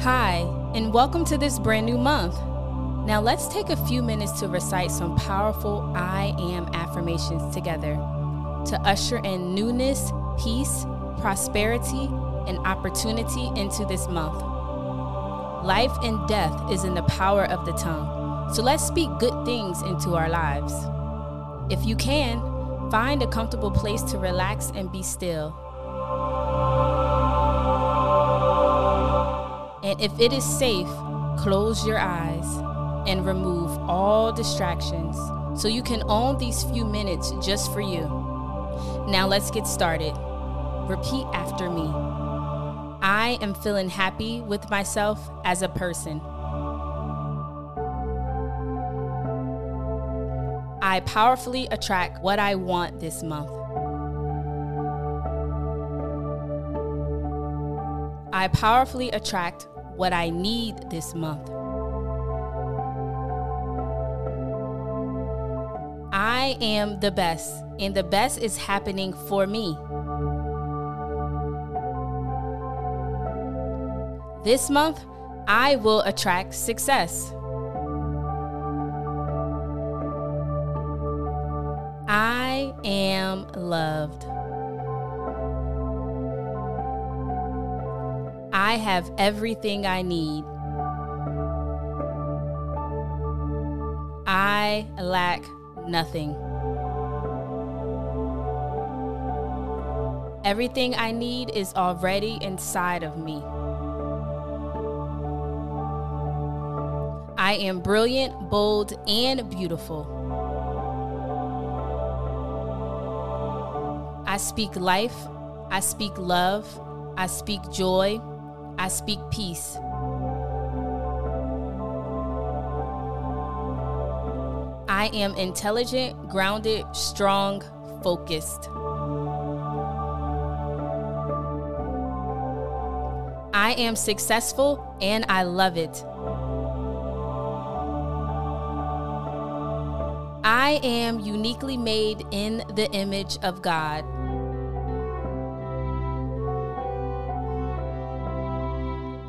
Hi, and welcome to this brand new month. Now, let's take a few minutes to recite some powerful I am affirmations together to usher in newness, peace, prosperity, and opportunity into this month. Life and death is in the power of the tongue, so let's speak good things into our lives. If you can, find a comfortable place to relax and be still. And if it is safe, close your eyes and remove all distractions so you can own these few minutes just for you. Now let's get started. Repeat after me. I am feeling happy with myself as a person. I powerfully attract what I want this month. I powerfully attract what I need this month. I am the best, and the best is happening for me. This month, I will attract success. I am loved. I have everything I need. I lack nothing. Everything I need is already inside of me. I am brilliant, bold, and beautiful. I speak life. I speak love. I speak joy. I speak peace. I am intelligent, grounded, strong, focused. I am successful and I love it. I am uniquely made in the image of God.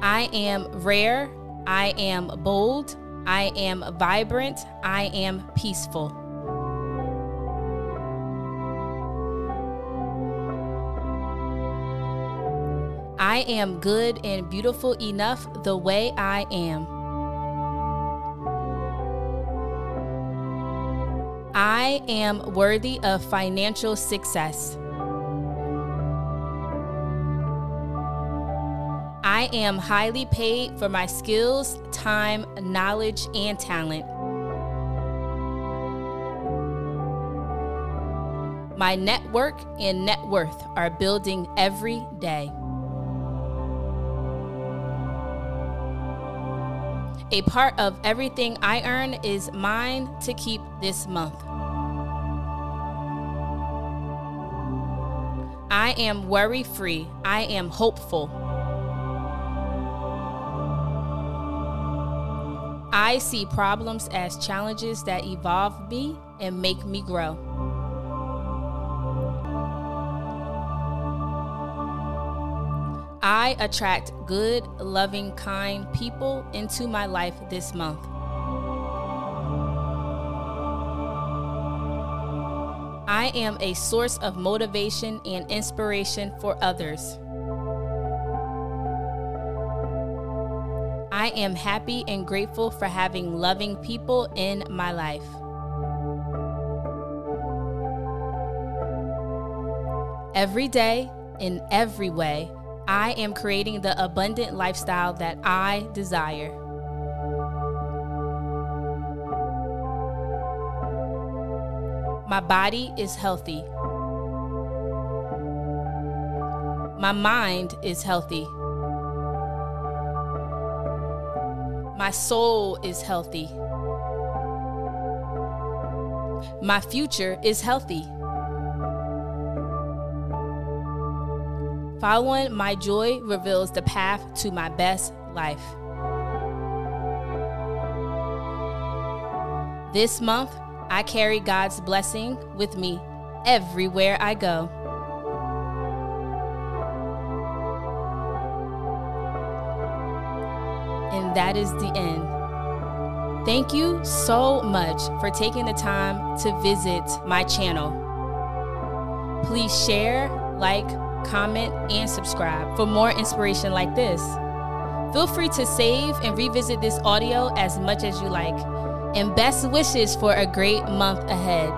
I am rare. I am bold. I am vibrant. I am peaceful. I am good and beautiful enough the way I am. I am worthy of financial success. I am highly paid for my skills, time, knowledge, and talent. My network and net worth are building every day. A part of everything I earn is mine to keep this month. I am worry free. I am hopeful. I see problems as challenges that evolve me and make me grow. I attract good, loving, kind people into my life this month. I am a source of motivation and inspiration for others. I am happy and grateful for having loving people in my life. Every day, in every way, I am creating the abundant lifestyle that I desire. My body is healthy. My mind is healthy. My soul is healthy. My future is healthy. Following my joy reveals the path to my best life. This month, I carry God's blessing with me everywhere I go. And that is the end. Thank you so much for taking the time to visit my channel. Please share, like, comment, and subscribe for more inspiration like this. Feel free to save and revisit this audio as much as you like. And best wishes for a great month ahead.